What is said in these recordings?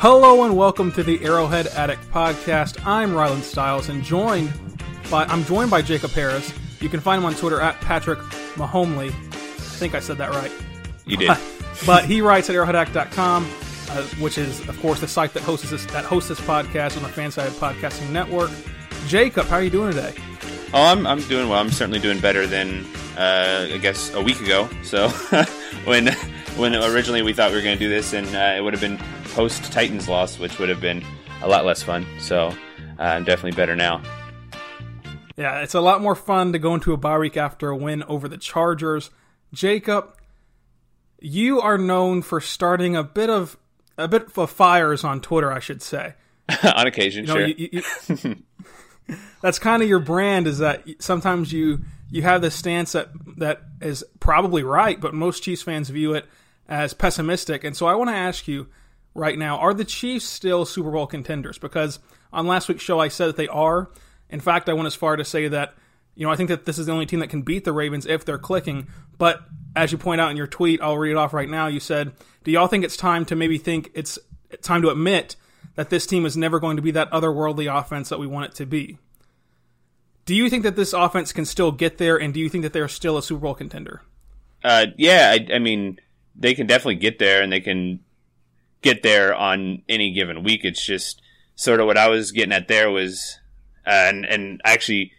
Hello and welcome to the Arrowhead Addict podcast. I'm Ryland Stiles and joined by I'm joined by Jacob Harris. You can find him on Twitter at Patrick Mahomely. I think I said that right. You did. but he writes at arrowheadaddict.com, uh, which is of course the site that hosts this that hosts this podcast on the FanSided Podcasting Network. Jacob, how are you doing today? Oh, I'm I'm doing well. I'm certainly doing better than uh, I guess a week ago. So when when originally we thought we were going to do this, and uh, it would have been post Titans loss, which would have been a lot less fun. So uh, I'm definitely better now. Yeah, it's a lot more fun to go into a bye week after a win over the Chargers. Jacob, you are known for starting a bit of a bit of fires on Twitter, I should say. on occasion, you know, sure. You, you, that's kind of your brand. Is that sometimes you you have this stance that that is probably right, but most Chiefs fans view it as pessimistic. And so I want to ask you right now. Are the Chiefs still Super Bowl contenders? Because on last week's show, I said that they are. In fact, I went as far to say that, you know, I think that this is the only team that can beat the Ravens if they're clicking. But as you point out in your tweet, I'll read it off right now. You said, Do y'all think it's time to maybe think it's time to admit that this team is never going to be that otherworldly offense that we want it to be? Do you think that this offense can still get there, and do you think that they're still a Super Bowl contender? Uh, yeah, I, I mean, they can definitely get there, and they can get there on any given week. It's just sort of what I was getting at there was, uh, and and I actually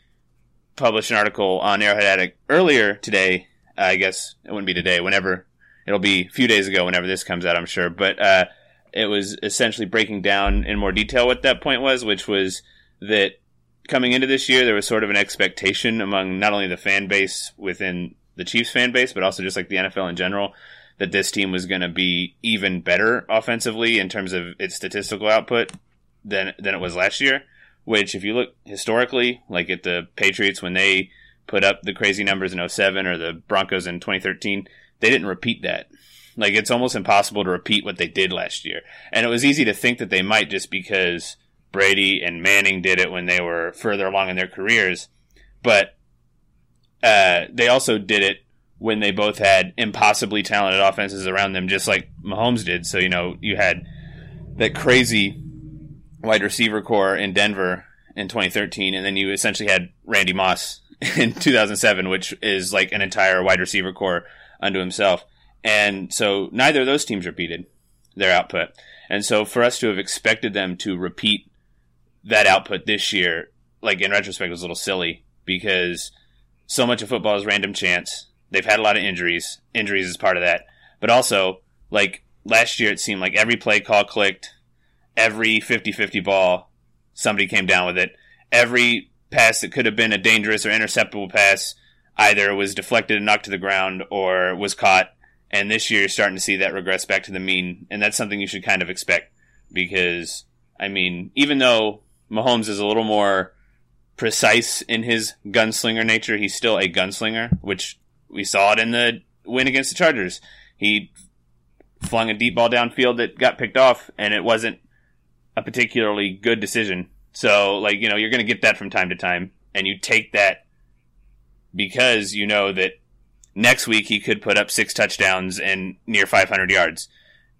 published an article on Arrowhead Addict earlier today. Uh, I guess it wouldn't be today. Whenever it'll be a few days ago, whenever this comes out, I'm sure. But uh, it was essentially breaking down in more detail what that point was, which was that coming into this year, there was sort of an expectation among not only the fan base within the Chiefs fan base, but also just like the NFL in general, that this team was going to be even better offensively in terms of its statistical output than than it was last year. Which, if you look historically, like at the Patriots when they put up the crazy numbers in 07 or the Broncos in 2013, they didn't repeat that. Like it's almost impossible to repeat what they did last year. And it was easy to think that they might just because Brady and Manning did it when they were further along in their careers. But uh, they also did it when they both had impossibly talented offenses around them, just like Mahomes did. So, you know, you had that crazy wide receiver corps in Denver in 2013, and then you essentially had Randy Moss in 2007, which is like an entire wide receiver corps unto himself. And so neither of those teams repeated their output. And so for us to have expected them to repeat that output this year, like in retrospect, was a little silly because so much of football is random chance They've had a lot of injuries. Injuries is part of that. But also, like last year, it seemed like every play call clicked, every 50 50 ball, somebody came down with it. Every pass that could have been a dangerous or interceptable pass either was deflected and knocked to the ground or was caught. And this year, you're starting to see that regress back to the mean. And that's something you should kind of expect because, I mean, even though Mahomes is a little more precise in his gunslinger nature, he's still a gunslinger, which we saw it in the win against the Chargers. He flung a deep ball downfield that got picked off, and it wasn't a particularly good decision. So, like, you know, you're going to get that from time to time, and you take that because you know that next week he could put up six touchdowns and near 500 yards.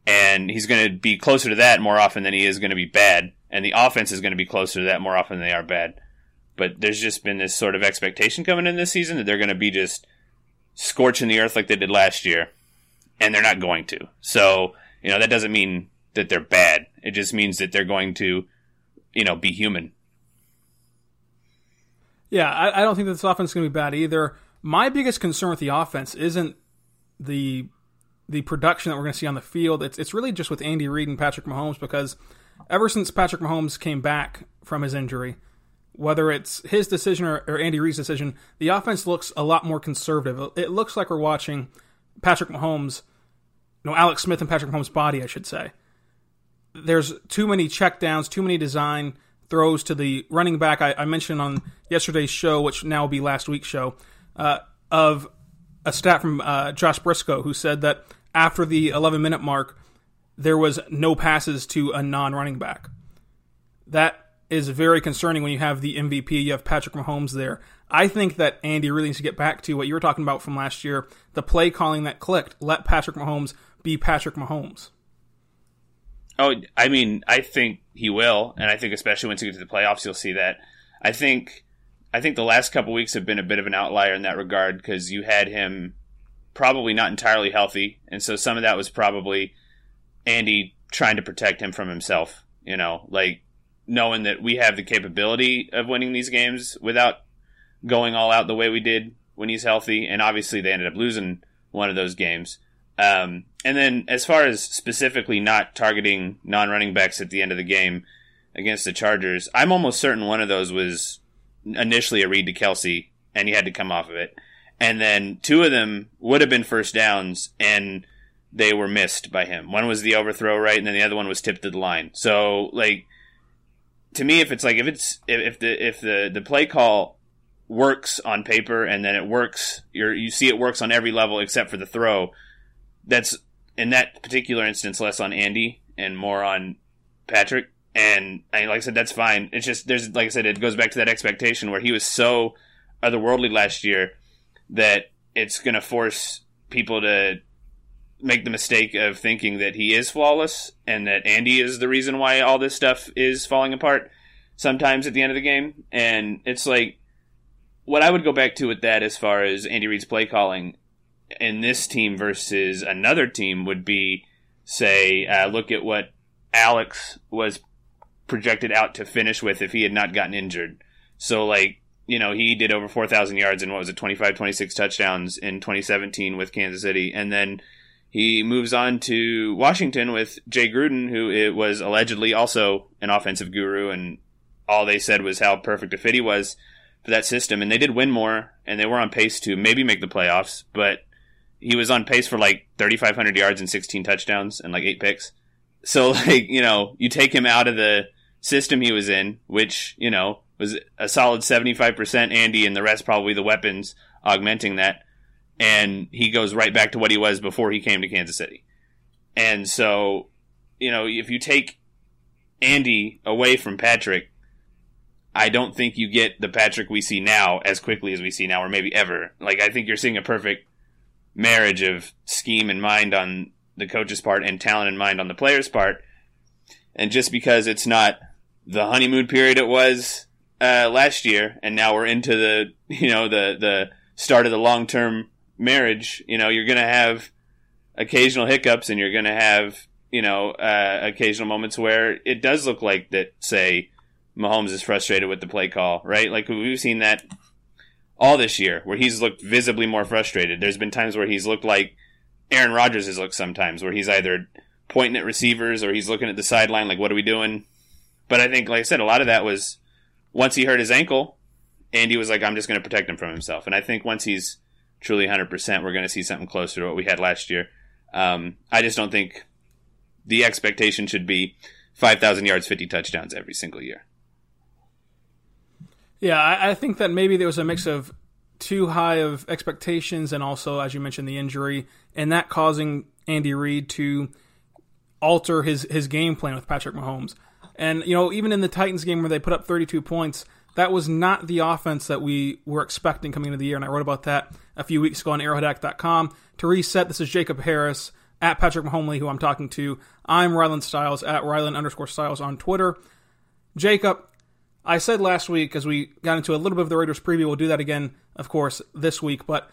And he's going to be closer to that more often than he is going to be bad. And the offense is going to be closer to that more often than they are bad. but there's just been this sort of expectation coming in this season that they're going to be just scorching the earth like they did last year, and they're not going to. So, you know, that doesn't mean that they're bad. It just means that they're going to, you know, be human. Yeah, I, I don't think that this offense is going to be bad either. My biggest concern with the offense isn't the the production that we're going to see on the field. It's it's really just with Andy Reid and Patrick Mahomes because ever since Patrick Mahomes came back from his injury, whether it's his decision or, or Andy Reid's decision, the offense looks a lot more conservative. It looks like we're watching Patrick Mahomes, no Alex Smith and Patrick Mahomes' body, I should say. There's too many checkdowns, too many design throws to the running back. I, I mentioned on yesterday's show, which now will be last week's show, uh, of a stat from uh, Josh Briscoe who said that after the 11 minute mark, there was no passes to a non running back. That is very concerning when you have the MVP, you have Patrick Mahomes there. I think that Andy really needs to get back to what you were talking about from last year the play calling that clicked. Let Patrick Mahomes be Patrick Mahomes. Oh, I mean, I think he will, and I think especially once you get to the playoffs, you'll see that. I think, I think the last couple weeks have been a bit of an outlier in that regard because you had him probably not entirely healthy, and so some of that was probably Andy trying to protect him from himself. You know, like knowing that we have the capability of winning these games without going all out the way we did when he's healthy, and obviously they ended up losing one of those games. Um, and then as far as specifically not targeting non-running backs at the end of the game against the Chargers, I'm almost certain one of those was initially a read to Kelce, and he had to come off of it. And then two of them would have been first downs, and they were missed by him. One was the overthrow, right, and then the other one was tipped to the line. So, like, to me, if it's like if it's if the if the the play call works on paper and then it works, you you see it works on every level except for the throw that's in that particular instance less on Andy and more on Patrick. And I, like I said, that's fine. It's just there's like I said, it goes back to that expectation where he was so otherworldly last year that it's going to force people to make the mistake of thinking that he is flawless and that Andy is the reason why all this stuff is falling apart sometimes at the end of the game. And it's like what I would go back to with that as far as Andy Reid's play calling in this team versus another team would be, say, uh, look at what Alex was projected out to finish with if he had not gotten injured. So, like, you know, he did over 4,000 yards and what was it, 25, 26 touchdowns in 2017 with Kansas City. And then he moves on to Washington with Jay Gruden, who it was allegedly also an offensive guru, and all they said was how perfect a fit he was for that system. And they did win more, and they were on pace to maybe make the playoffs, but he was on pace for like 3,500 yards and 16 touchdowns and like eight picks. So like, you know, you take him out of the system he was in, which, you know, was a solid 75% Andy and the rest probably the weapons augmenting that. And he goes right back to what he was before he came to Kansas City. And so, you know, if you take Andy away from Patrick, I don't think you get the Patrick we see now as quickly as we see now, or maybe ever. Like, I think you're seeing a perfect marriage of scheme and mind on the coach's part and talent and mind on the player's part. And just because it's not the honeymoon period it was uh, last year, and now we're into the you know the the start of the long term marriage, you know you're going to have occasional hiccups, and you're going to have you know uh, occasional moments where it does look like that. Say Mahomes is frustrated with the play call, right? Like we've seen that all this year where he's looked visibly more frustrated. There's been times where he's looked like Aaron Rodgers has looked sometimes where he's either pointing at receivers or he's looking at the sideline like what are we doing? But I think like I said a lot of that was once he hurt his ankle, Andy was like I'm just going to protect him from himself. And I think once he's truly 100%, we're going to see something closer to what we had last year. Um, I just don't think the expectation should be 5,000 yards, 50 touchdowns every single year. Yeah, I, I think that maybe there was a mix of too high of expectations and also, as you mentioned, the injury, and that causing Andy Reid to alter his his game plan with Patrick Mahomes. And you know, even in the Titans game where they put up 32 points, that was not the offense that we were expecting coming into the year. And I wrote about that a few weeks ago on arrowheadaddict.com. To reset, this is Jacob Harris at Patrick Mahomely, who I'm talking to. I'm Ryland Stiles at Rylan underscore Stiles on Twitter. Jacob, I said last week, as we got into a little bit of the Raiders preview, we'll do that again, of course, this week. But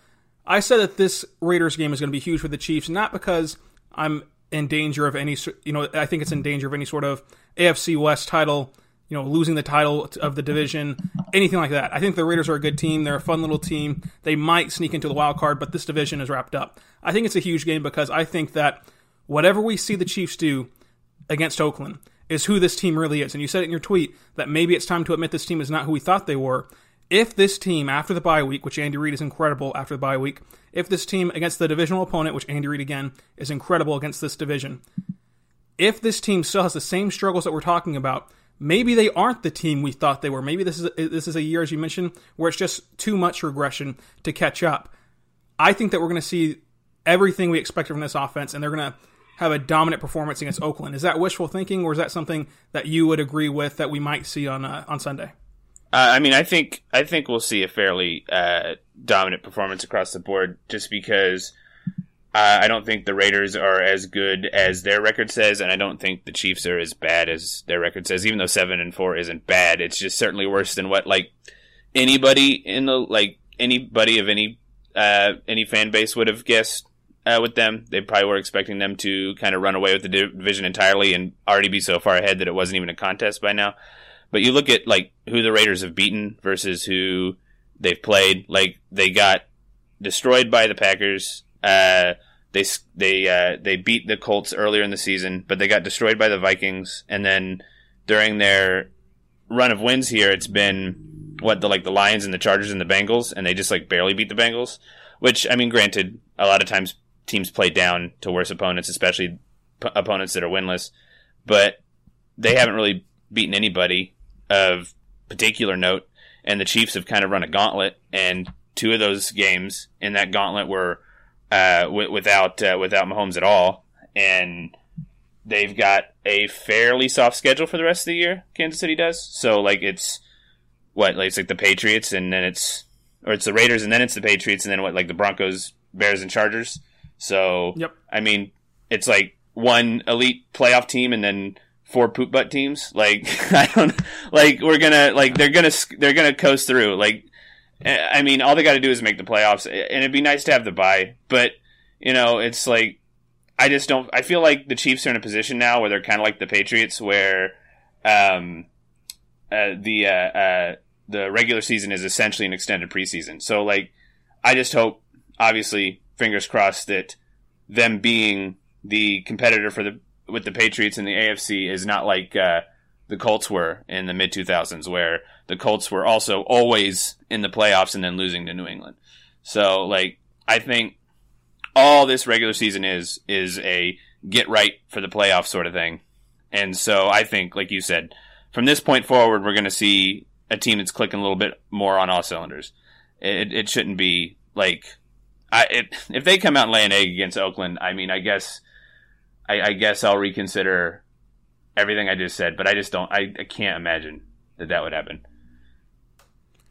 I said that this Raiders game is going to be huge for the Chiefs, not because I'm in danger of any, you know, I think it's in danger of any sort of AFC West title, you know, losing the title of the division, anything like that. I think the Raiders are a good team. They're a fun little team. They might sneak into the wild card, but this division is wrapped up. I think it's a huge game because I think that whatever we see the Chiefs do against Oakland is who this team really is. And you said it in your tweet that maybe it's time to admit this team is not who we thought they were. If this team, after the bye week, which Andy Reid is incredible after the bye week, if this team against the divisional opponent, which Andy Reid again is incredible against this division, if this team still has the same struggles that we're talking about, maybe they aren't the team we thought they were. Maybe this is a, this is a year, as you mentioned, where it's just too much regression to catch up. I think that we're going to see everything we expected from this offense, and they're going to have a dominant performance against Oakland. Is that wishful thinking, or is that something that you would agree with that we might see on uh, on Sunday? Uh, I mean, I think I think we'll see a fairly uh, dominant performance across the board, just because uh, I don't think the Raiders are as good as their record says, and I don't think the Chiefs are as bad as their record says. Even though seven and four isn't bad, it's just certainly worse than what like anybody in the like anybody of any uh, any fan base would have guessed uh, with them. They probably were expecting them to kind of run away with the division entirely and already be so far ahead that it wasn't even a contest by now. But you look at like who the Raiders have beaten versus who they've played. Like they got destroyed by the Packers. Uh, they they uh, they beat the Colts earlier in the season, but they got destroyed by the Vikings. And then during their run of wins here, it's been what the like the Lions and the Chargers and the Bengals, and they just like barely beat the Bengals. Which I mean, granted, a lot of times teams play down to worse opponents, especially p- opponents that are winless. But they haven't really beaten anybody of particular note, and the Chiefs have kind of run a gauntlet. And two of those games in that gauntlet were uh, w- without uh, without Mahomes at all, and they've got a fairly soft schedule for the rest of the year. Kansas City does so. Like it's what like it's like the Patriots, and then it's or it's the Raiders, and then it's the Patriots, and then what like the Broncos, Bears, and Chargers. So, yep. I mean, it's like one elite playoff team and then four poop butt teams. Like, I don't, like, we're gonna, like, they're gonna, they're gonna coast through. Like, I mean, all they got to do is make the playoffs, and it'd be nice to have the bye, but, you know, it's like, I just don't, I feel like the Chiefs are in a position now where they're kind of like the Patriots, where, um, uh, the, uh, uh, the regular season is essentially an extended preseason. So, like, I just hope, obviously, fingers crossed that them being the competitor for the with the Patriots in the AFC is not like uh, the Colts were in the mid 2000s, where the Colts were also always in the playoffs and then losing to New England. So, like, I think all this regular season is is a get right for the playoff sort of thing. And so, I think, like you said, from this point forward, we're going to see a team that's clicking a little bit more on all cylinders. It, it shouldn't be like I, it, if they come out and lay an egg against Oakland, I mean, I guess, I, I, guess I'll reconsider everything I just said. But I just don't. I, I can't imagine that that would happen.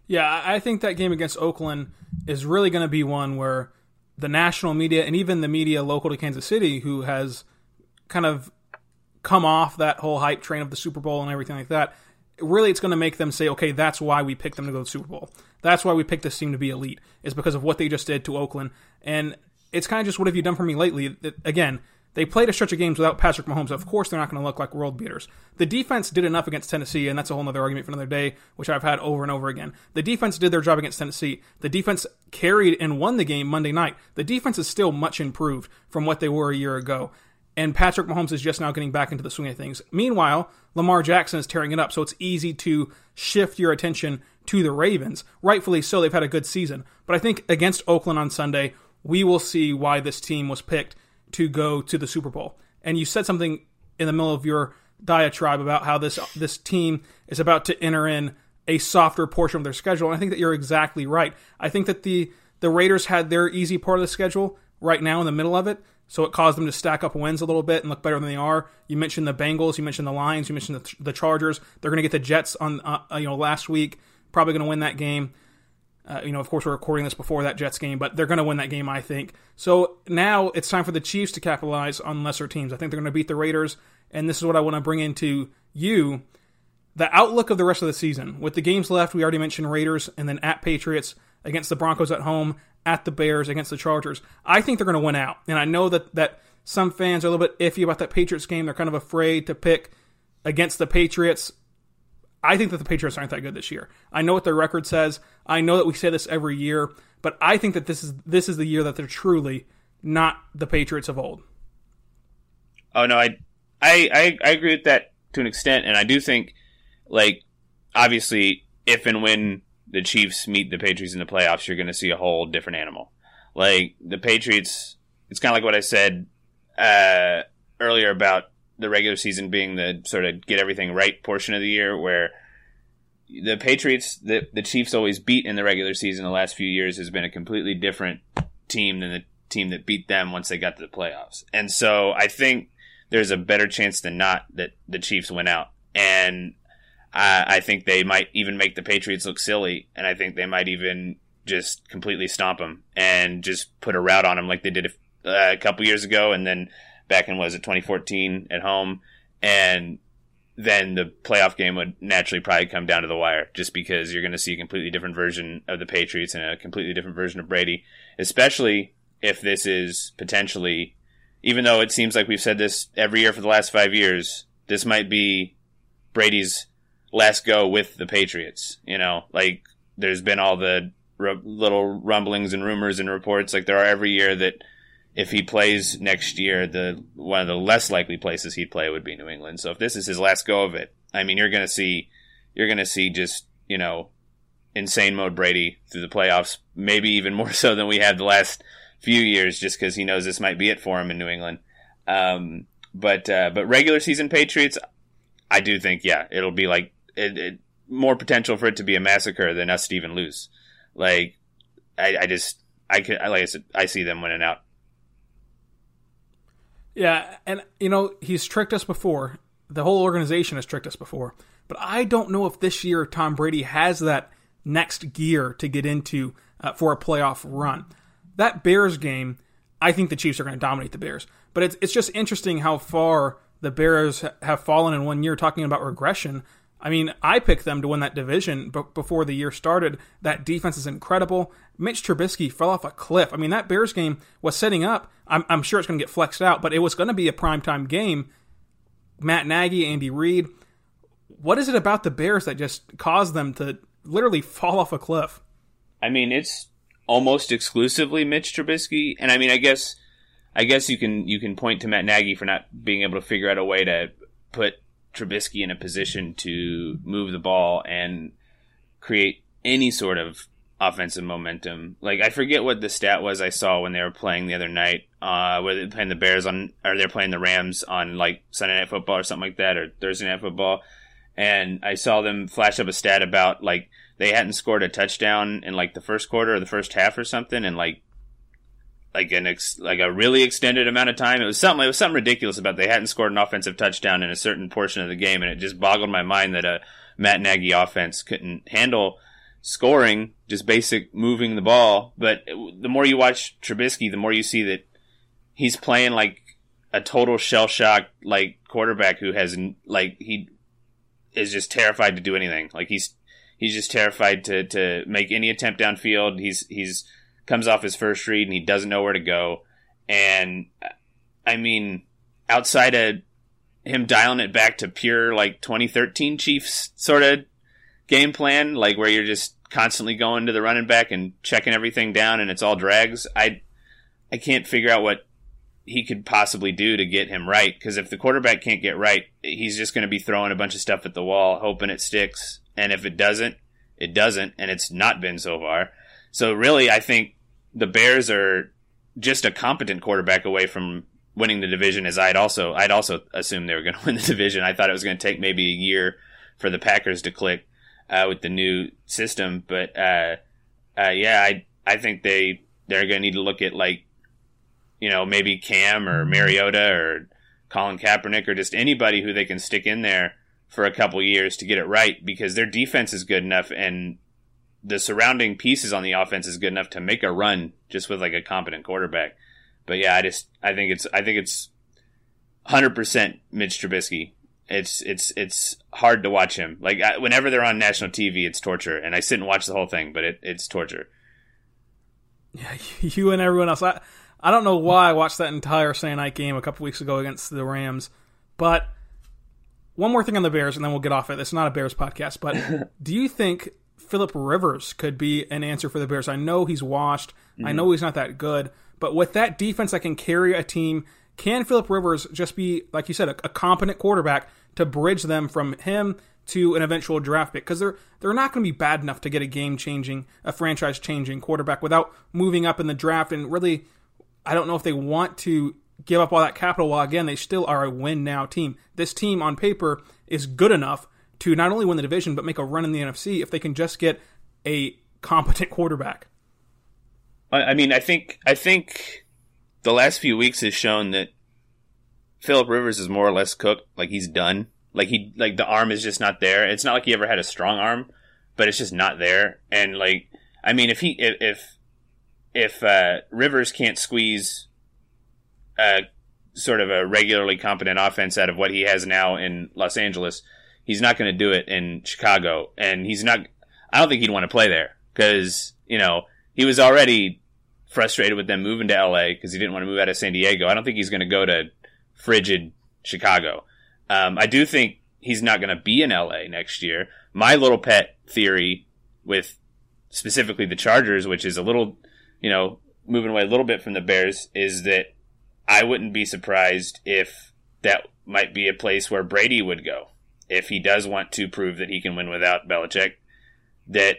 Yeah, I think that game against Oakland is really going to be one where the national media and even the media local to Kansas City, who has kind of come off that whole hype train of the Super Bowl and everything like that, really it's going to make them say, okay, that's why we picked them to go to the Super Bowl. That's why we picked this team to be elite, is because of what they just did to Oakland. And it's kind of just what have you done for me lately? Again, they played a stretch of games without Patrick Mahomes. Of course, they're not going to look like world beaters. The defense did enough against Tennessee, and that's a whole other argument for another day, which I've had over and over again. The defense did their job against Tennessee. The defense carried and won the game Monday night. The defense is still much improved from what they were a year ago and Patrick Mahomes is just now getting back into the swing of things. Meanwhile, Lamar Jackson is tearing it up, so it's easy to shift your attention to the Ravens. Rightfully so, they've had a good season. But I think against Oakland on Sunday, we will see why this team was picked to go to the Super Bowl. And you said something in the middle of your diatribe about how this this team is about to enter in a softer portion of their schedule. And I think that you're exactly right. I think that the the Raiders had their easy part of the schedule right now in the middle of it. So it caused them to stack up wins a little bit and look better than they are. You mentioned the Bengals, you mentioned the Lions, you mentioned the, the Chargers. They're going to get the Jets on uh, uh, you know last week. Probably going to win that game. Uh, you know, of course, we're recording this before that Jets game, but they're going to win that game, I think. So now it's time for the Chiefs to capitalize on lesser teams. I think they're going to beat the Raiders, and this is what I want to bring into you. the outlook of the rest of the season with the games left, we already mentioned Raiders and then at Patriots against the Broncos at home, at the Bears against the Chargers. I think they're going to win out, and I know that that some fans are a little bit iffy about that Patriots game. They're kind of afraid to pick against the Patriots. I think that the Patriots aren't that good this year. I know what their record says. I know that we say this every year, but I think that this is this is the year that they're truly not the Patriots of old. Oh no, I I I, I agree with that to an extent, and I do think like obviously if and when the Chiefs meet the Patriots in the playoffs, you're going to see a whole different animal. Like the Patriots, it's kind of like what I said uh, earlier about the regular season being the sort of get everything right portion of the year, where the Patriots, the the Chiefs always beat in the regular season the last few years has been a completely different team than the team that beat them once they got to the playoffs. And so I think there's a better chance than not that the Chiefs win out. And I, I think they might even make the Patriots look silly, and I think they might even just completely stomp them and just put a rout on them like they did a, uh, a couple years ago, and then back in was it 2014 at home, and then the playoff game would naturally probably come down to the wire, just because you're going to see a completely different version of the Patriots and a completely different version of Brady, especially if this is potentially, even though it seems like we've said this every year for the last five years, this might be Brady's last go with the Patriots. You know, like there's been all the r- little rumblings and rumors and reports like there are every year that if he plays next year, the one of the less likely places he'd play would be New England. So if this is his last go of it, I mean, you're going to see you're to see just you know insane mode Brady through the playoffs, maybe even more so than we had the last few years, just because he knows this might be it for him in New England. Um, but uh, but regular season Patriots, I do think yeah, it'll be like it, it, more potential for it to be a massacre than us to even lose. Like, I, I just, I could, like I said, I see them winning out. Yeah, and you know he's tricked us before. The whole organization has tricked us before, but I don't know if this year Tom Brady has that next gear to get into uh, for a playoff run. That Bears game, I think the Chiefs are going to dominate the Bears, but it's it's just interesting how far the Bears have fallen in one year. Talking about regression, I mean, I picked them to win that division b- before the year started. That defense is incredible. Mitch Trubisky fell off a cliff. I mean, that Bears game was setting up. I'm, I'm sure it's going to get flexed out, but it was going to be a primetime game. Matt Nagy, Andy Reid. What is it about the Bears that just caused them to literally fall off a cliff? I mean, it's almost exclusively Mitch Trubisky, and I mean, I guess, I guess you can you can point to Matt Nagy for not being able to figure out a way to put Trubisky in a position to move the ball and create any sort of offensive momentum. Like I forget what the stat was I saw when they were playing the other night. Uh, whether they're playing the Bears on or they're playing the Rams on like Sunday Night Football or something like that, or Thursday Night Football, and I saw them flash up a stat about like they hadn't scored a touchdown in like the first quarter or the first half or something, and like like an ex, like a really extended amount of time. It was something it was something ridiculous about they hadn't scored an offensive touchdown in a certain portion of the game, and it just boggled my mind that a Matt Nagy offense couldn't handle scoring, just basic moving the ball. But uh, the more you watch Trubisky, the more you see that he's playing like a total shell shock like quarterback who has like he is just terrified to do anything. Like he's he's just terrified to to make any attempt downfield. He's he's comes off his first read and he doesn't know where to go. And I mean, outside of him dialing it back to pure like 2013 Chiefs sort of game plan, like where you're just constantly going to the running back and checking everything down and it's all drags. I I can't figure out what he could possibly do to get him right because if the quarterback can't get right, he's just going to be throwing a bunch of stuff at the wall hoping it sticks. And if it doesn't, it doesn't, and it's not been so far. So really, I think the Bears are just a competent quarterback away from winning the division. As I'd also I'd also assumed they were going to win the division. I thought it was going to take maybe a year for the Packers to click uh, with the new system, but uh, uh, yeah, I I think they they're going to need to look at like you know maybe Cam or Mariota or Colin Kaepernick or just anybody who they can stick in there for a couple years to get it right because their defense is good enough and the surrounding pieces on the offense is good enough to make a run just with like a competent quarterback. But yeah, I just I think it's I think it's hundred percent Mitch Trubisky. It's it's it's hard to watch him. Like I, whenever they're on national TV, it's torture, and I sit and watch the whole thing, but it, it's torture. Yeah, you and everyone else. I I don't know why I watched that entire Sunday night game a couple weeks ago against the Rams, but one more thing on the Bears, and then we'll get off it. It's not a Bears podcast, but do you think Philip Rivers could be an answer for the Bears? I know he's washed. Mm-hmm. I know he's not that good, but with that defense that can carry a team, can Philip Rivers just be, like you said, a, a competent quarterback to bridge them from him to an eventual draft pick because they're they're not going to be bad enough to get a game changing, a franchise changing quarterback without moving up in the draft. And really, I don't know if they want to give up all that capital. While again, they still are a win now team. This team on paper is good enough to not only win the division but make a run in the NFC if they can just get a competent quarterback. I mean, I think I think the last few weeks has shown that Philip Rivers is more or less cooked. Like he's done. Like he like the arm is just not there. It's not like he ever had a strong arm, but it's just not there. And like I mean, if he if if, if uh, Rivers can't squeeze a sort of a regularly competent offense out of what he has now in Los Angeles, he's not going to do it in Chicago. And he's not. I don't think he'd want to play there because you know he was already frustrated with them moving to LA because he didn't want to move out of San Diego. I don't think he's going to go to frigid Chicago. Um, I do think he's not going to be in LA next year. My little pet theory with specifically the Chargers, which is a little, you know, moving away a little bit from the Bears, is that I wouldn't be surprised if that might be a place where Brady would go if he does want to prove that he can win without Belichick. That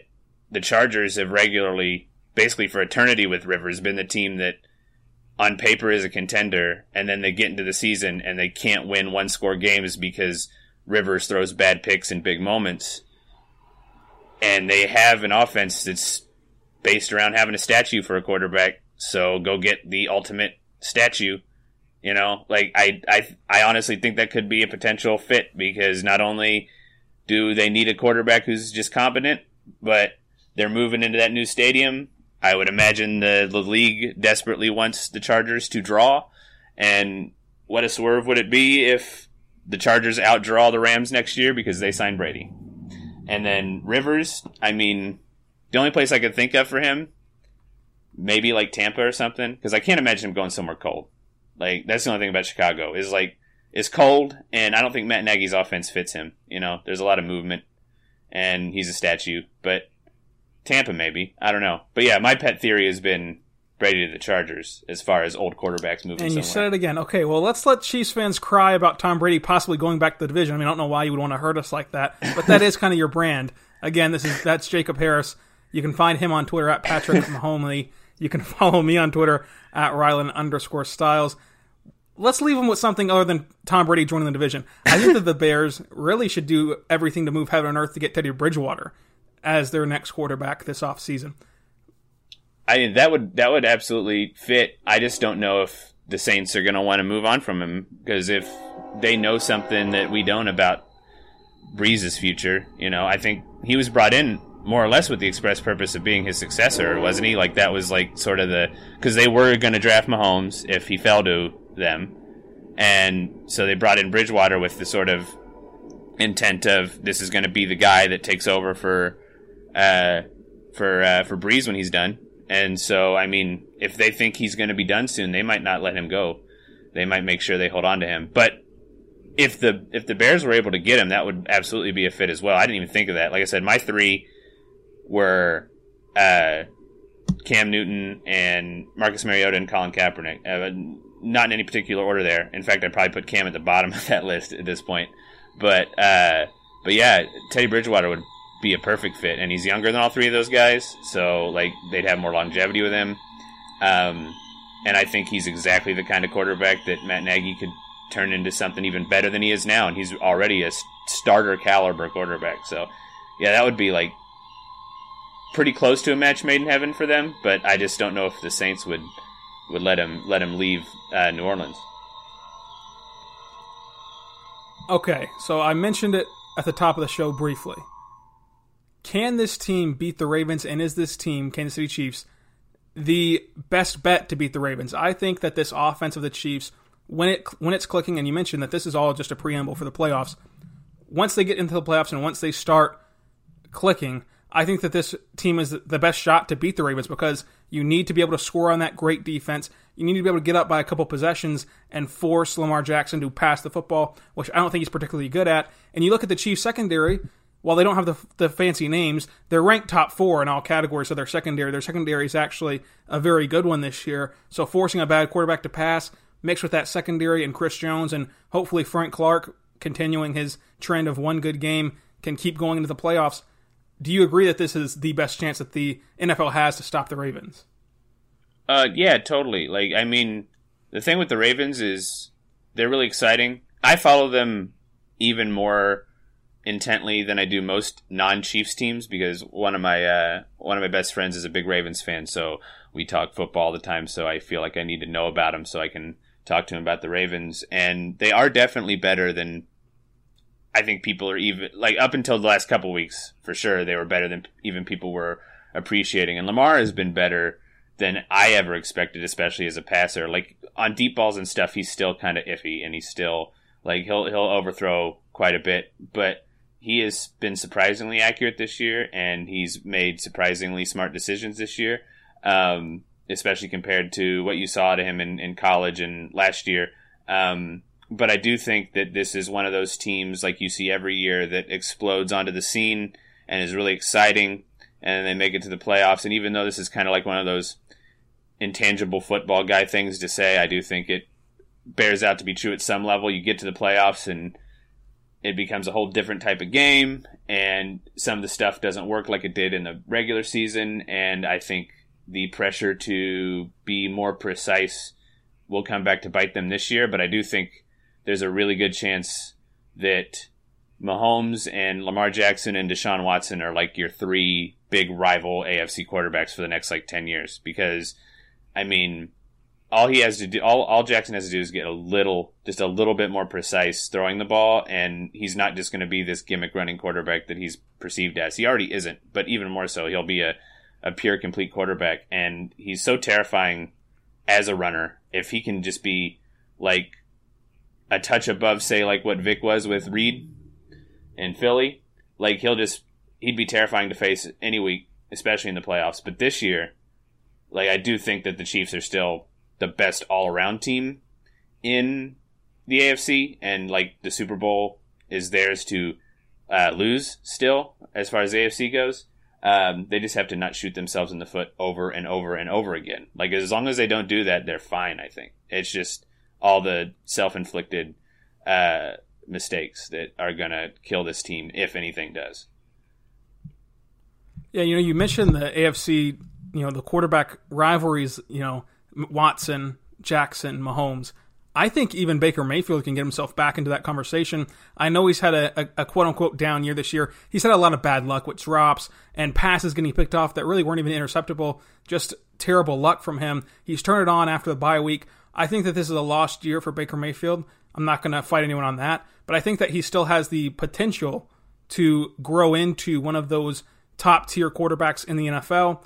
the Chargers have regularly, basically for eternity with Rivers, been the team that on paper is a contender, and then they get into the season and they can't win one score games because Rivers throws bad picks in big moments. And they have an offense that's based around having a statue for a quarterback. So go get the ultimate statue. You know, like I, I, I honestly think that could be a potential fit because not only do they need a quarterback who's just competent, but they're moving into that new stadium. I would imagine the, the league desperately wants the Chargers to draw. And what a swerve would it be if the Chargers outdraw the Rams next year because they signed Brady? And then Rivers, I mean, the only place I could think of for him, maybe like Tampa or something, because I can't imagine him going somewhere cold. Like that's the only thing about Chicago is like it's cold, and I don't think Matt Nagy's offense fits him. You know, there's a lot of movement, and he's a statue. But Tampa, maybe. I don't know. But yeah, my pet theory has been Brady to the Chargers as far as old quarterbacks moving. And you somewhere. said it again. Okay, well, let's let Chiefs fans cry about Tom Brady possibly going back to the division. I mean, I don't know why you would want to hurt us like that, but that is kind of your brand. Again, this is that's Jacob Harris. You can find him on Twitter at Patrick Mahomely. You can follow me on Twitter at Rylan underscore Stiles. Let's leave him with something other than Tom Brady joining the division. I think that the Bears really should do everything to move heaven and earth to get Teddy Bridgewater as their next quarterback this offseason. I mean, that would that would absolutely fit. I just don't know if the Saints are going to want to move on from him because if they know something that we don't about Brees's future, you know, I think he was brought in more or less with the express purpose of being his successor, wasn't he? Like that was like sort of the because they were going to draft Mahomes if he fell to them, and so they brought in Bridgewater with the sort of intent of this is going to be the guy that takes over for uh, for uh, for Brees when he's done. And so, I mean, if they think he's going to be done soon, they might not let him go. They might make sure they hold on to him. But if the if the Bears were able to get him, that would absolutely be a fit as well. I didn't even think of that. Like I said, my three were uh, Cam Newton and Marcus Mariota and Colin Kaepernick. Uh, not in any particular order there. In fact, I'd probably put Cam at the bottom of that list at this point. But uh, but yeah, Teddy Bridgewater would be a perfect fit, and he's younger than all three of those guys, so like they'd have more longevity with him. Um, and I think he's exactly the kind of quarterback that Matt Nagy could turn into something even better than he is now, and he's already a starter caliber quarterback. So yeah, that would be like pretty close to a match made in heaven for them. But I just don't know if the Saints would would let him let him leave uh, New Orleans. Okay, so I mentioned it at the top of the show briefly. Can this team beat the Ravens, and is this team, Kansas City Chiefs, the best bet to beat the Ravens? I think that this offense of the Chiefs when it when it's clicking, and you mentioned that this is all just a preamble for the playoffs. Once they get into the playoffs and once they start clicking, I think that this team is the best shot to beat the Ravens because you need to be able to score on that great defense. You need to be able to get up by a couple possessions and force Lamar Jackson to pass the football, which I don't think he's particularly good at. And you look at the Chiefs secondary, while they don't have the, the fancy names, they're ranked top four in all categories of their secondary. Their secondary is actually a very good one this year. So forcing a bad quarterback to pass, mixed with that secondary and Chris Jones and hopefully Frank Clark continuing his trend of one good game can keep going into the playoffs do you agree that this is the best chance that the NFL has to stop the Ravens? Uh, yeah, totally. Like, I mean, the thing with the Ravens is they're really exciting. I follow them even more intently than I do most non-Chiefs teams because one of my uh, one of my best friends is a big Ravens fan, so we talk football all the time. So I feel like I need to know about them so I can talk to him about the Ravens, and they are definitely better than I think people are even like up until the last couple weeks for sure they were better than even people were appreciating. And Lamar has been better than I ever expected, especially as a passer. Like on deep balls and stuff, he's still kind of iffy, and he's still like he'll he'll overthrow quite a bit, but he has been surprisingly accurate this year, and he's made surprisingly smart decisions this year, um, especially compared to what you saw to him in, in college and last year. Um, but I do think that this is one of those teams like you see every year that explodes onto the scene and is really exciting and they make it to the playoffs. And even though this is kind of like one of those intangible football guy things to say, I do think it bears out to be true at some level. You get to the playoffs and it becomes a whole different type of game, and some of the stuff doesn't work like it did in the regular season. And I think the pressure to be more precise will come back to bite them this year. But I do think there's a really good chance that Mahomes and Lamar Jackson and Deshaun Watson are like your three big rival AFC quarterbacks for the next like 10 years. Because I mean all he has to do all, all Jackson has to do is get a little just a little bit more precise throwing the ball and he's not just going to be this gimmick running quarterback that he's perceived as. He already isn't, but even more so he'll be a a pure complete quarterback. And he's so terrifying as a runner. If he can just be like a touch above, say, like what Vic was with Reid in Philly, like he'll just he'd be terrifying to face any week, especially in the playoffs. But this year, like I do think that the Chiefs are still the best all around team in the AFC, and like the Super Bowl is theirs to uh, lose still as far as AFC goes. Um, they just have to not shoot themselves in the foot over and over and over again. Like as long as they don't do that, they're fine. I think it's just all the self-inflicted uh, mistakes that are going to kill this team if anything does. Yeah, you know, you mentioned the AFC, you know, the quarterback rivalries, you know, Watson, Jackson, Mahomes. I think even Baker Mayfield can get himself back into that conversation. I know he's had a, a, a, quote unquote down year this year. He's had a lot of bad luck with drops and passes getting picked off that really weren't even interceptable. Just terrible luck from him. He's turned it on after the bye week. I think that this is a lost year for Baker Mayfield. I'm not going to fight anyone on that, but I think that he still has the potential to grow into one of those top tier quarterbacks in the NFL.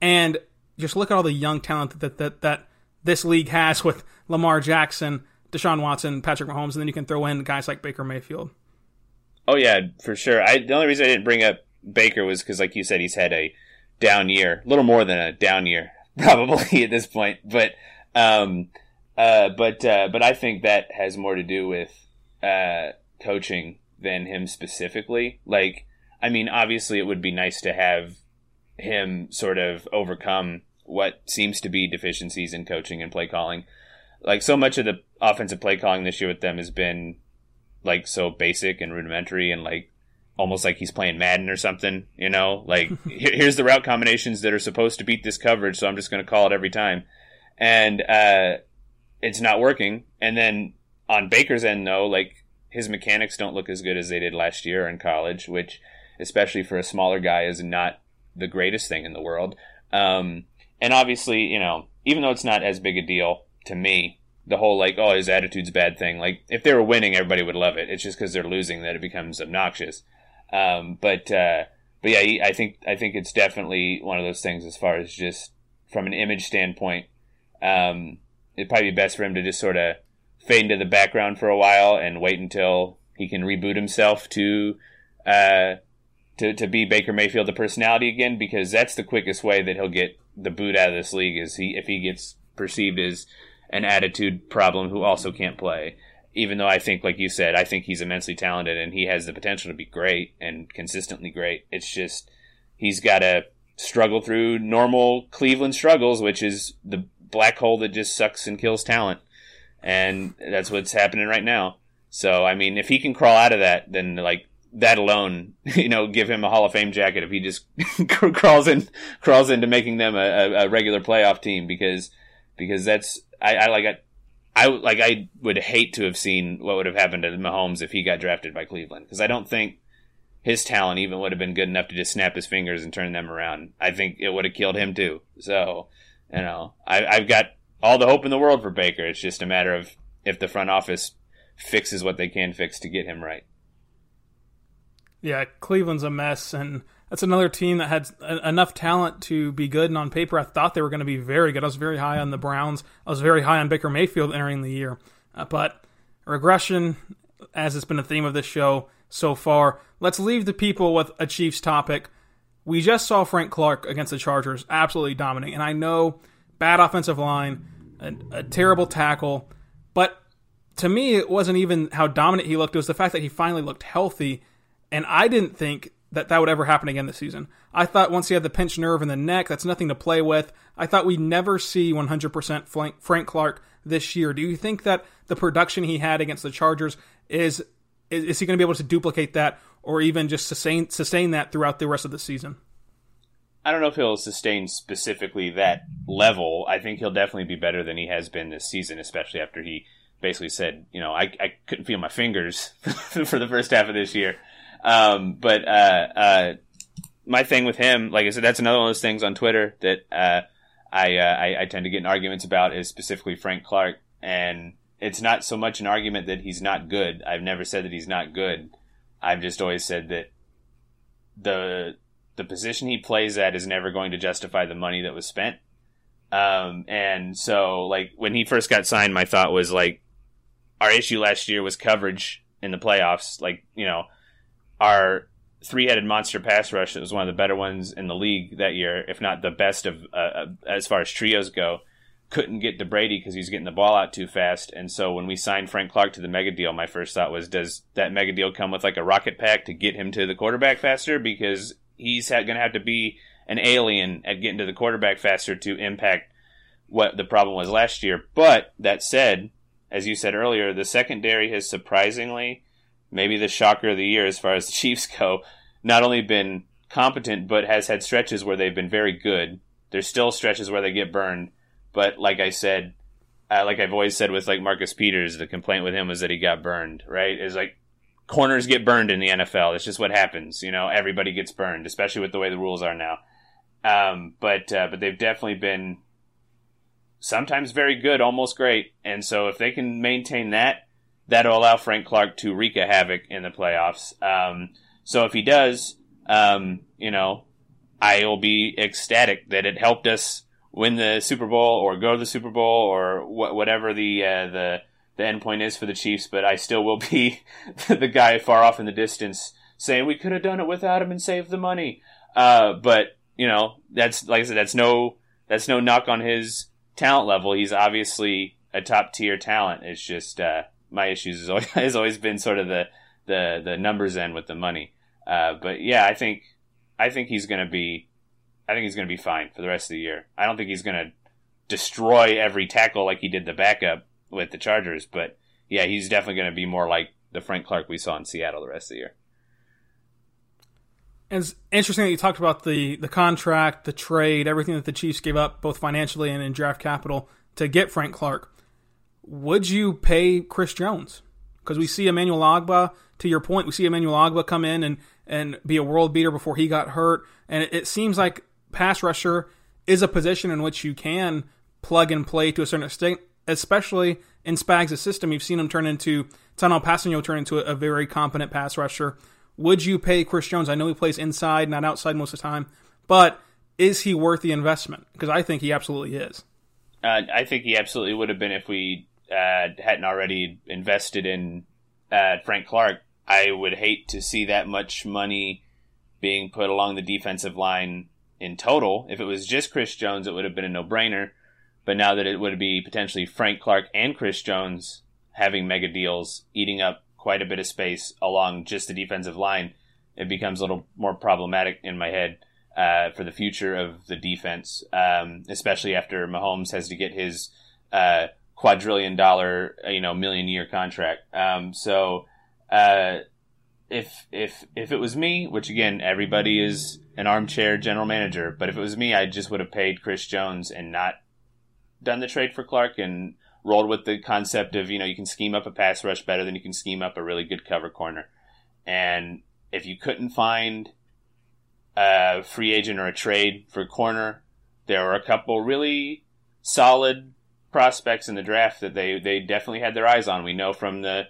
And just look at all the young talent that that that this league has with Lamar Jackson, Deshaun Watson, Patrick Mahomes, and then you can throw in guys like Baker Mayfield. Oh yeah, for sure. I the only reason I didn't bring up Baker was because, like you said, he's had a down year, a little more than a down year, probably at this point. But um, uh, but uh, but I think that has more to do with uh, coaching than him specifically. Like, I mean, obviously, it would be nice to have him sort of overcome what seems to be deficiencies in coaching and play calling. Like, so much of the offensive play calling this year with them has been like so basic and rudimentary and like almost like he's playing Madden or something, you know? Like, here's the route combinations that are supposed to beat this coverage, so I'm just going to call it every time. And, uh, it's not working. And then on Baker's end, though, like his mechanics don't look as good as they did last year in college, which, especially for a smaller guy, is not the greatest thing in the world. Um, and obviously, you know, even though it's not as big a deal to me, the whole like, oh, his attitude's bad thing. Like, if they were winning, everybody would love it. It's just because they're losing that it becomes obnoxious. Um, but uh, but yeah, I think I think it's definitely one of those things as far as just from an image standpoint. Um, it'd probably be best for him to just sort of fade into the background for a while and wait until he can reboot himself to uh, to to be Baker Mayfield the personality again because that's the quickest way that he'll get the boot out of this league is he if he gets perceived as an attitude problem who also can't play. Even though I think, like you said, I think he's immensely talented and he has the potential to be great and consistently great. It's just he's got to struggle through normal Cleveland struggles, which is the black hole that just sucks and kills talent. And that's what's happening right now. So, I mean, if he can crawl out of that, then like that alone, you know, give him a Hall of Fame jacket if he just crawls in, crawls into making them a, a, regular playoff team because, because that's, I, I like, I, I like, I would hate to have seen what would have happened to Mahomes if he got drafted by Cleveland because I don't think his talent even would have been good enough to just snap his fingers and turn them around. I think it would have killed him too. So, you know, I, I've got all the hope in the world for Baker. It's just a matter of if the front office fixes what they can fix to get him right. Yeah, Cleveland's a mess, and that's another team that had enough talent to be good. And on paper, I thought they were going to be very good. I was very high on the Browns. I was very high on Baker Mayfield entering the year. Uh, but regression, as it's been a theme of this show so far. Let's leave the people with a Chiefs topic. We just saw Frank Clark against the Chargers absolutely dominate. And I know bad offensive line, a, a terrible tackle, but to me, it wasn't even how dominant he looked. It was the fact that he finally looked healthy and I didn't think that that would ever happen again this season. I thought once he had the pinched nerve in the neck, that's nothing to play with. I thought we'd never see 100% Frank Clark this year. Do you think that the production he had against the Chargers is is, is he going to be able to duplicate that or even just sustain sustain that throughout the rest of the season? I don't know if he'll sustain specifically that level. I think he'll definitely be better than he has been this season, especially after he basically said, you know, I, I couldn't feel my fingers for the first half of this year. Um, but uh, uh, my thing with him, like I said, that's another one of those things on Twitter that uh, I, uh, I, I tend to get in arguments about is specifically Frank Clark, and it's not so much an argument that he's not good. I've never said that he's not good. I've just always said that the the position he plays at is never going to justify the money that was spent. Um, and so, like when he first got signed, my thought was like, our issue last year was coverage in the playoffs. Like you know, our three-headed monster pass rush was one of the better ones in the league that year, if not the best of uh, uh as far as trios go. Couldn't get to Brady because he's getting the ball out too fast, and so when we signed Frank Clark to the mega deal, my first thought was, does that mega deal come with like a rocket pack to get him to the quarterback faster? Because he's going to have to be an alien at getting to the quarterback faster to impact what the problem was last year. But that said, as you said earlier, the secondary has surprisingly maybe the shocker of the year as far as the Chiefs go, not only been competent, but has had stretches where they've been very good. There's still stretches where they get burned, but like I said, uh, like I've always said with like Marcus Peters, the complaint with him was that he got burned. Right? Is like corners get burned in the NFL. It's just what happens. You know, everybody gets burned, especially with the way the rules are now. Um, but uh, but they've definitely been sometimes very good, almost great. And so if they can maintain that, that'll allow Frank Clark to wreak a havoc in the playoffs. Um, so if he does, um, you know, I will be ecstatic that it helped us win the Super Bowl or go to the Super Bowl or wh- whatever the uh, the the end point is for the Chiefs. But I still will be the guy far off in the distance saying we could have done it without him and saved the money. Uh, but you know, that's like I said, that's no that's no knock on his talent level. He's obviously a top tier talent. It's just uh, my issues has always, has always been sort of the the the numbers end with the money. Uh, but yeah, I think I think he's going to be I think he's going to be fine for the rest of the year. I don't think he's going to destroy every tackle like he did the backup with the Chargers, but yeah, he's definitely going to be more like the Frank Clark we saw in Seattle the rest of the year. It's interesting that you talked about the the contract, the trade, everything that the Chiefs gave up, both financially and in draft capital, to get Frank Clark would you pay Chris Jones? Because we see Emmanuel Ogbah, to your point, we see Emmanuel Ogbah come in and, and be a world beater before he got hurt. And it, it seems like pass rusher is a position in which you can plug and play to a certain extent, especially in Spags' system. You've seen him turn into, Tanoh Kpassagnon turn into a, a very competent pass rusher. Would you pay Chris Jones? I know he plays inside, not outside most of the time, but is he worth the investment? Because I think he absolutely is. Uh, I think he absolutely would have been if we uh, hadn't already invested in uh, Frank Clark, I would hate to see that much money being put along the defensive line in total. If it was just Chris Jones, it would have been a no brainer. But now that it would be potentially Frank Clark and Chris Jones having mega deals, eating up quite a bit of space along just the defensive line, it becomes a little more problematic in my head uh, for the future of the defense, um, especially after Mahomes has to get his uh, quadrillion dollar, you know, million year contract. Um, so uh, if if if it was me, which again everybody is an armchair general manager, but if it was me, I just would have paid Chris Jones and not done the trade for Clark and rolled with the concept of you know you can scheme up a pass rush better than you can scheme up a really good cover corner, and if you couldn't find a free agent or a trade for corner, there were a couple really solid prospects in the draft that they they definitely had their eyes on. We know from the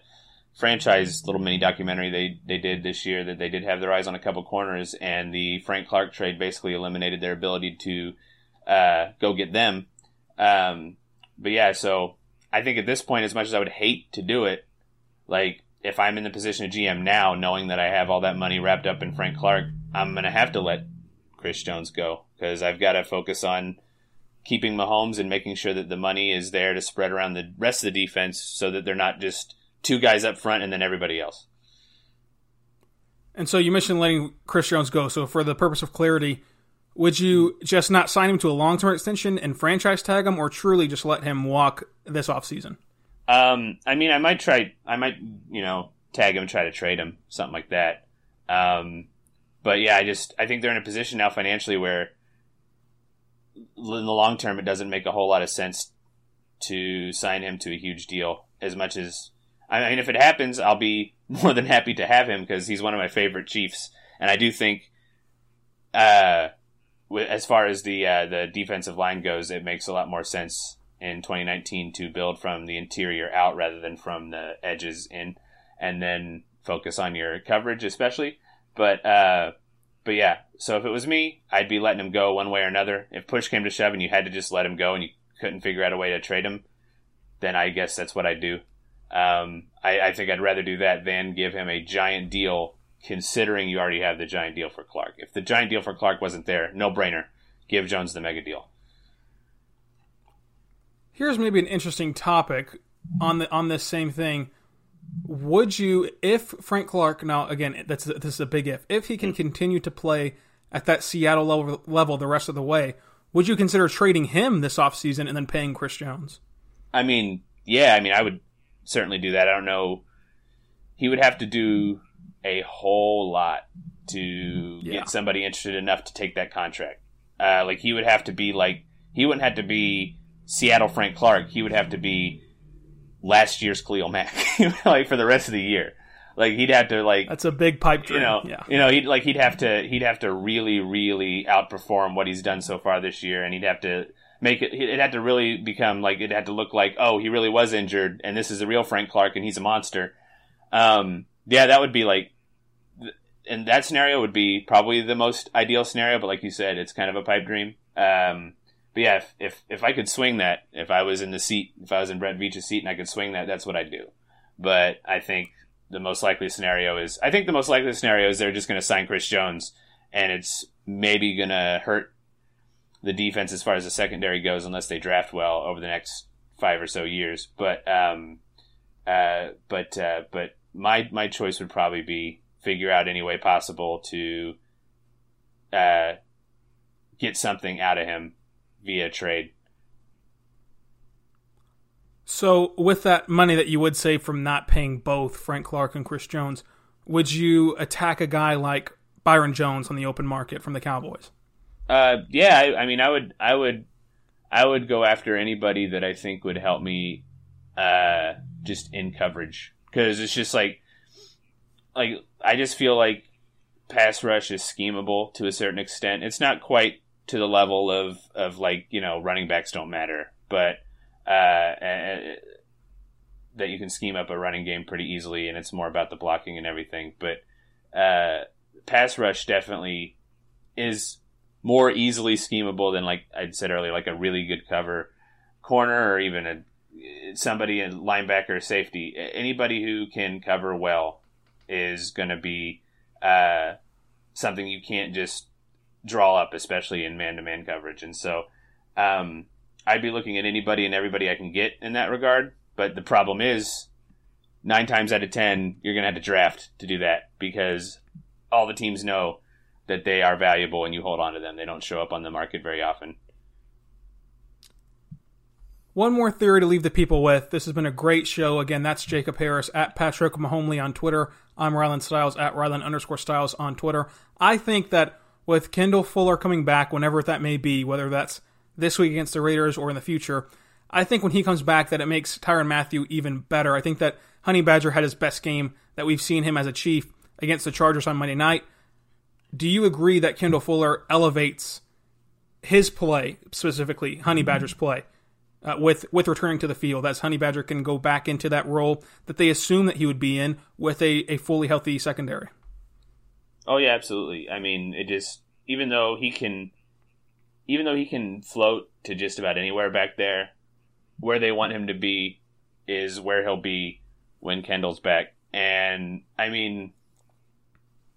franchise little mini documentary they they did this year that they did have their eyes on a couple corners, and the Frank Clark trade basically eliminated their ability to uh, go get them. Um, but yeah, so I think at this point, as much as I would hate to do it, like if I'm in the position of GM now, knowing that I have all that money wrapped up in Frank Clark, I'm gonna have to let Chris Jones go because I've got to focus on keeping Mahomes and making sure that the money is there to spread around the rest of the defense so that they're not just two guys up front and then everybody else. And so you mentioned letting Chris Jones go. So for the purpose of clarity, would you just not sign him to a long term extension and franchise tag him, or truly just let him walk this offseason? Um, I mean, I might try. I might, you know, tag him, and try to trade him, something like that. Um, but yeah, I just I think they're in a position now financially where, in the long term, it doesn't make a whole lot of sense to sign him to a huge deal. As much as I mean, if it happens, I'll be more than happy to have him because he's one of my favorite Chiefs, and I do think, uh, as far as the uh, the defensive line goes, it makes a lot more sense in 2019 to build from the interior out rather than from the edges in, and then focus on your coverage, especially. But uh, but yeah, so if it was me, I'd be letting him go one way or another. If push came to shove and you had to just let him go and you couldn't figure out a way to trade him, then I guess that's what I'd do. Um, I, I, think I'd rather do that than give him a giant deal, considering you already have the giant deal for Clark. If the giant deal for Clark wasn't there, no brainer, give Jones the mega deal. Here's maybe an interesting topic on the on this same thing. Would you, if Frank Clark, now again, that's this is a big if, if he can mm continue to play at that Seattle level, level the rest of the way, would you consider trading him this offseason and then paying Chris Jones? I mean, yeah, I mean, I would certainly do that. I don't know. He would have to do a whole lot to yeah. get somebody interested enough to take that contract. Uh, like he would have to be like he wouldn't have to be Seattle Frank Clark. He would have to be last year's Khalil Mack, like for the rest of the year. Like he'd have to like that's a big pipe dream. You know, yeah. you know, he'd like he'd have to he'd have to really really outperform what he's done so far this year, and he'd have to make it it had to really become like it had to look like oh he really was injured and this is a real Frank Clark and he's a monster. Um, yeah, that would be like, and that scenario would be probably the most ideal scenario. But like you said, it's kind of a pipe dream. Um, but yeah, if, if if I could swing that, if I was in the seat, if I was in Brett Veach's seat and I could swing that, that's what I'd do. But I think the most likely scenario is I think the most likely scenario is they're just going to sign Chris Jones, and it's maybe going to hurt the defense as far as the secondary goes, unless they draft well over the next five or so years. But um, uh, but uh, but my my choice would probably be figure out any way possible to uh, get something out of him via trade. So, with that money that you would save from not paying both Frank Clark and Chris Jones, would you attack a guy like Byron Jones on the open market from the Cowboys? Uh, yeah, I, I, mean, I would, I would, I would go after anybody that I think would help me, uh, just in coverage because it's just like, like I just feel like pass rush is schemable to a certain extent. It's not quite to the level of of like you know running backs don't matter, but uh, that you can scheme up a running game pretty easily, and it's more about the blocking and everything. But uh, pass rush definitely is more easily schemable than like I said earlier, like a really good cover corner or even a somebody in linebacker safety. Anybody who can cover well is going to be uh, something you can't just draw up, especially in man to man coverage. And so um, I'd be looking at anybody and everybody I can get in that regard. But the problem is, nine times out of ten, you're going to have to draft to do that because all the teams know that they are valuable and you hold on to them. They don't show up on the market very often. One more theory to leave the people with. This has been a great show. Again, that's Jacob Harris at Patrick Mahomely on Twitter. I'm Rylan Stiles at Rylan underscore Stiles on Twitter. I think that with Kendall Fuller coming back, whenever that may be, whether that's this week against the Raiders or in the future, I think when he comes back that it makes Tyrann Mathieu even better. I think that Honey Badger had his best game that we've seen him as a Chief against the Chargers on Monday night. Do you agree that Kendall Fuller elevates his play, specifically Honey Badger's play? uh, with with returning to the field as Honey Badger can go back into that role that they assume that he would be in with a, a fully healthy secondary. Oh yeah, absolutely. I mean, it just even though he can, even though he can float to just about anywhere back there, where they want him to be is where he'll be when Kendall's back. And I mean,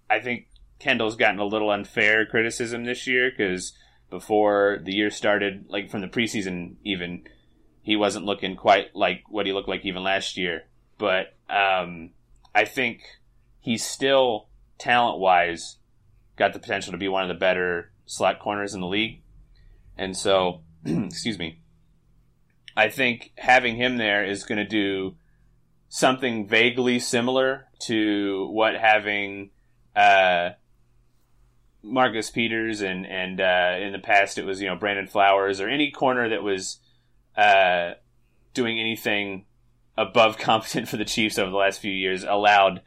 I think Kendall's gotten a little unfair criticism this year because before the year started, like from the preseason even, he wasn't looking quite like what he looked like even last year. But um, I think he's still talent wise got the potential to be one of the better slot corners in the league. And so, excuse me, I think having him there is going to do something vaguely similar to what having uh, Marcus Peters and and uh, in the past it was you know Brandon Flowers or any corner that was uh, doing anything above competent for the Chiefs over the last few years allowed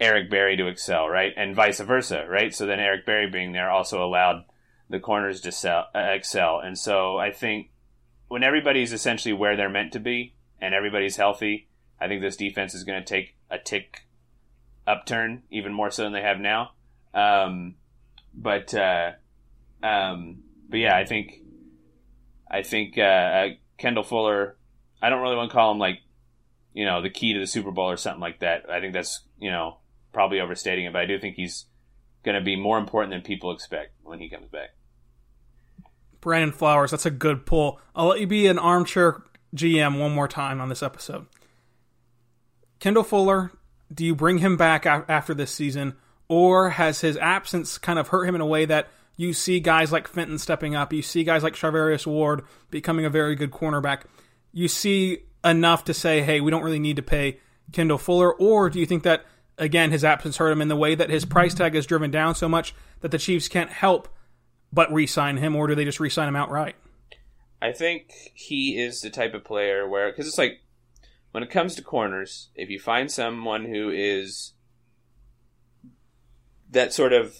Eric Berry to excel, right? And vice versa, right? So then Eric Berry being there also allowed the corners to sell, uh, excel. And so I think when everybody's essentially where they're meant to be and everybody's healthy, I think this defense is going to take a tick upturn, even more so than they have now. Um, but uh, um, but yeah, I think I think uh, Kendall Fuller, I don't really want to call him like, you know, the key to the Super Bowl or something like that. I think that's, you know, probably overstating it, but I do think he's going to be more important than people expect when he comes back. Brandon Flowers, that's a good pull. I'll let you be an armchair GM one more time on this episode. Kendall Fuller, do you bring him back after this season, or has his absence kind of hurt him in a way that you see guys like Fenton stepping up. You see guys like Charvarius Ward becoming a very good cornerback. You see enough to say, hey, we don't really need to pay Kendall Fuller? Or do you think that, again, his absence hurt him in the way that his price tag is driven down so much that the Chiefs can't help but re sign him, or do they just re sign him outright? I think he is the type of player where, because it's like, when it comes to corners, if you find someone who is that sort of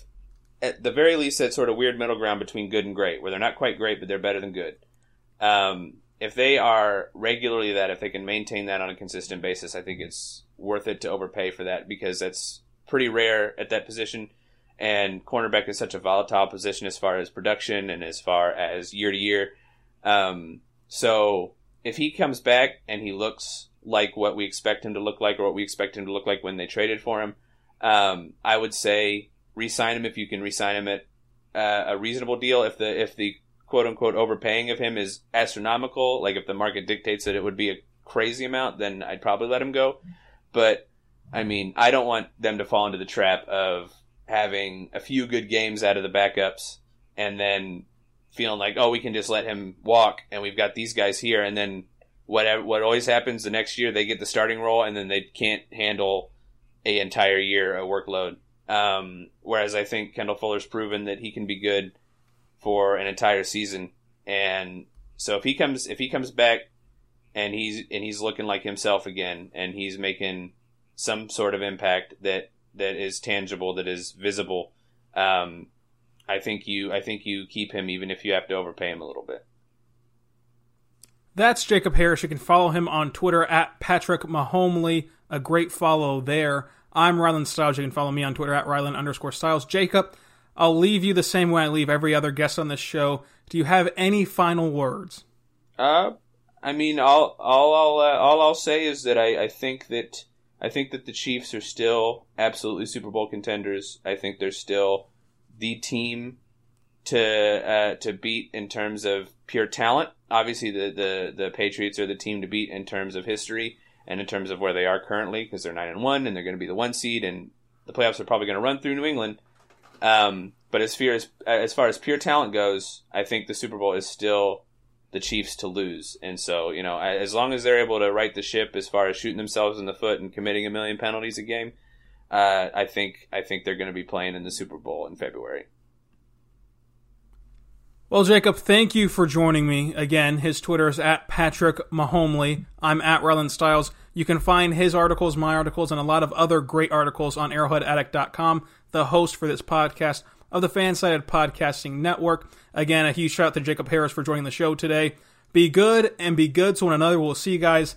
at the very least that sort of weird middle ground between good and great, where they're not quite great, but they're better than good. Um, if they are regularly that, if they can maintain that on a consistent basis, I think it's worth it to overpay for that because that's pretty rare at that position. And cornerback is such a volatile position as far as production and as far as year to year. Um, so if he comes back and he looks like what we expect him to look like or what we expect him to look like when they traded for him, um, I would say re-sign him if you can re-sign him at uh, a reasonable deal. If the if the quote unquote overpaying of him is astronomical, like if the market dictates that it would be a crazy amount, then I'd probably let him go. But I mean, I don't want them to fall into the trap of having a few good games out of the backups and then feeling like, oh, we can just let him walk and we've got these guys here and then whatever what always happens the next year they get the starting role and then they can't handle a entire year of workload. Um, whereas I think Kendall Fuller's proven that he can be good for an entire season, and so if he comes if he comes back and he's and he's looking like himself again, and he's making some sort of impact that that is tangible, that is visible, um, I think you I think you keep him even if you have to overpay him a little bit. That's Jacob Harris. You can follow him on Twitter at Patrick Mahomely. A great follow there. I'm Rylan Stiles. You can follow me on Twitter at Rylan underscore Stiles. Jacob, I'll leave you the same way I leave every other guest on this show. Do you have any final words? Uh, I mean, all all I'll uh, all I'll say is that I, I think that I think that the Chiefs are still absolutely Super Bowl contenders. I think they're still the team to uh, to beat in terms of pure talent. Obviously, the, the the Patriots are the team to beat in terms of history and in terms of where they are currently because they're nine and one and they're going to be the one seed and the playoffs are probably going to run through New England. Um, but as far as as far as pure talent goes, I think the Super Bowl is still the Chiefs to lose. And so, you know, as long as they're able to right the ship as far as shooting themselves in the foot and committing a million penalties a game, uh, I think I think they're going to be playing in the Super Bowl in February. Well, Jacob, thank you for joining me again. His Twitter is at Patrick Mahomely. I'm at Rylan Stiles. You can find his articles, my articles, and a lot of other great articles on arrowheadaddict.com, the host for this podcast of the FanSided Podcasting Network. Again, a huge shout out to Jacob Harris for joining the show today. Be good and be good to one another. We'll see you guys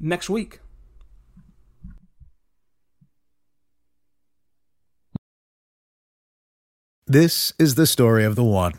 next week. This is the story of the one.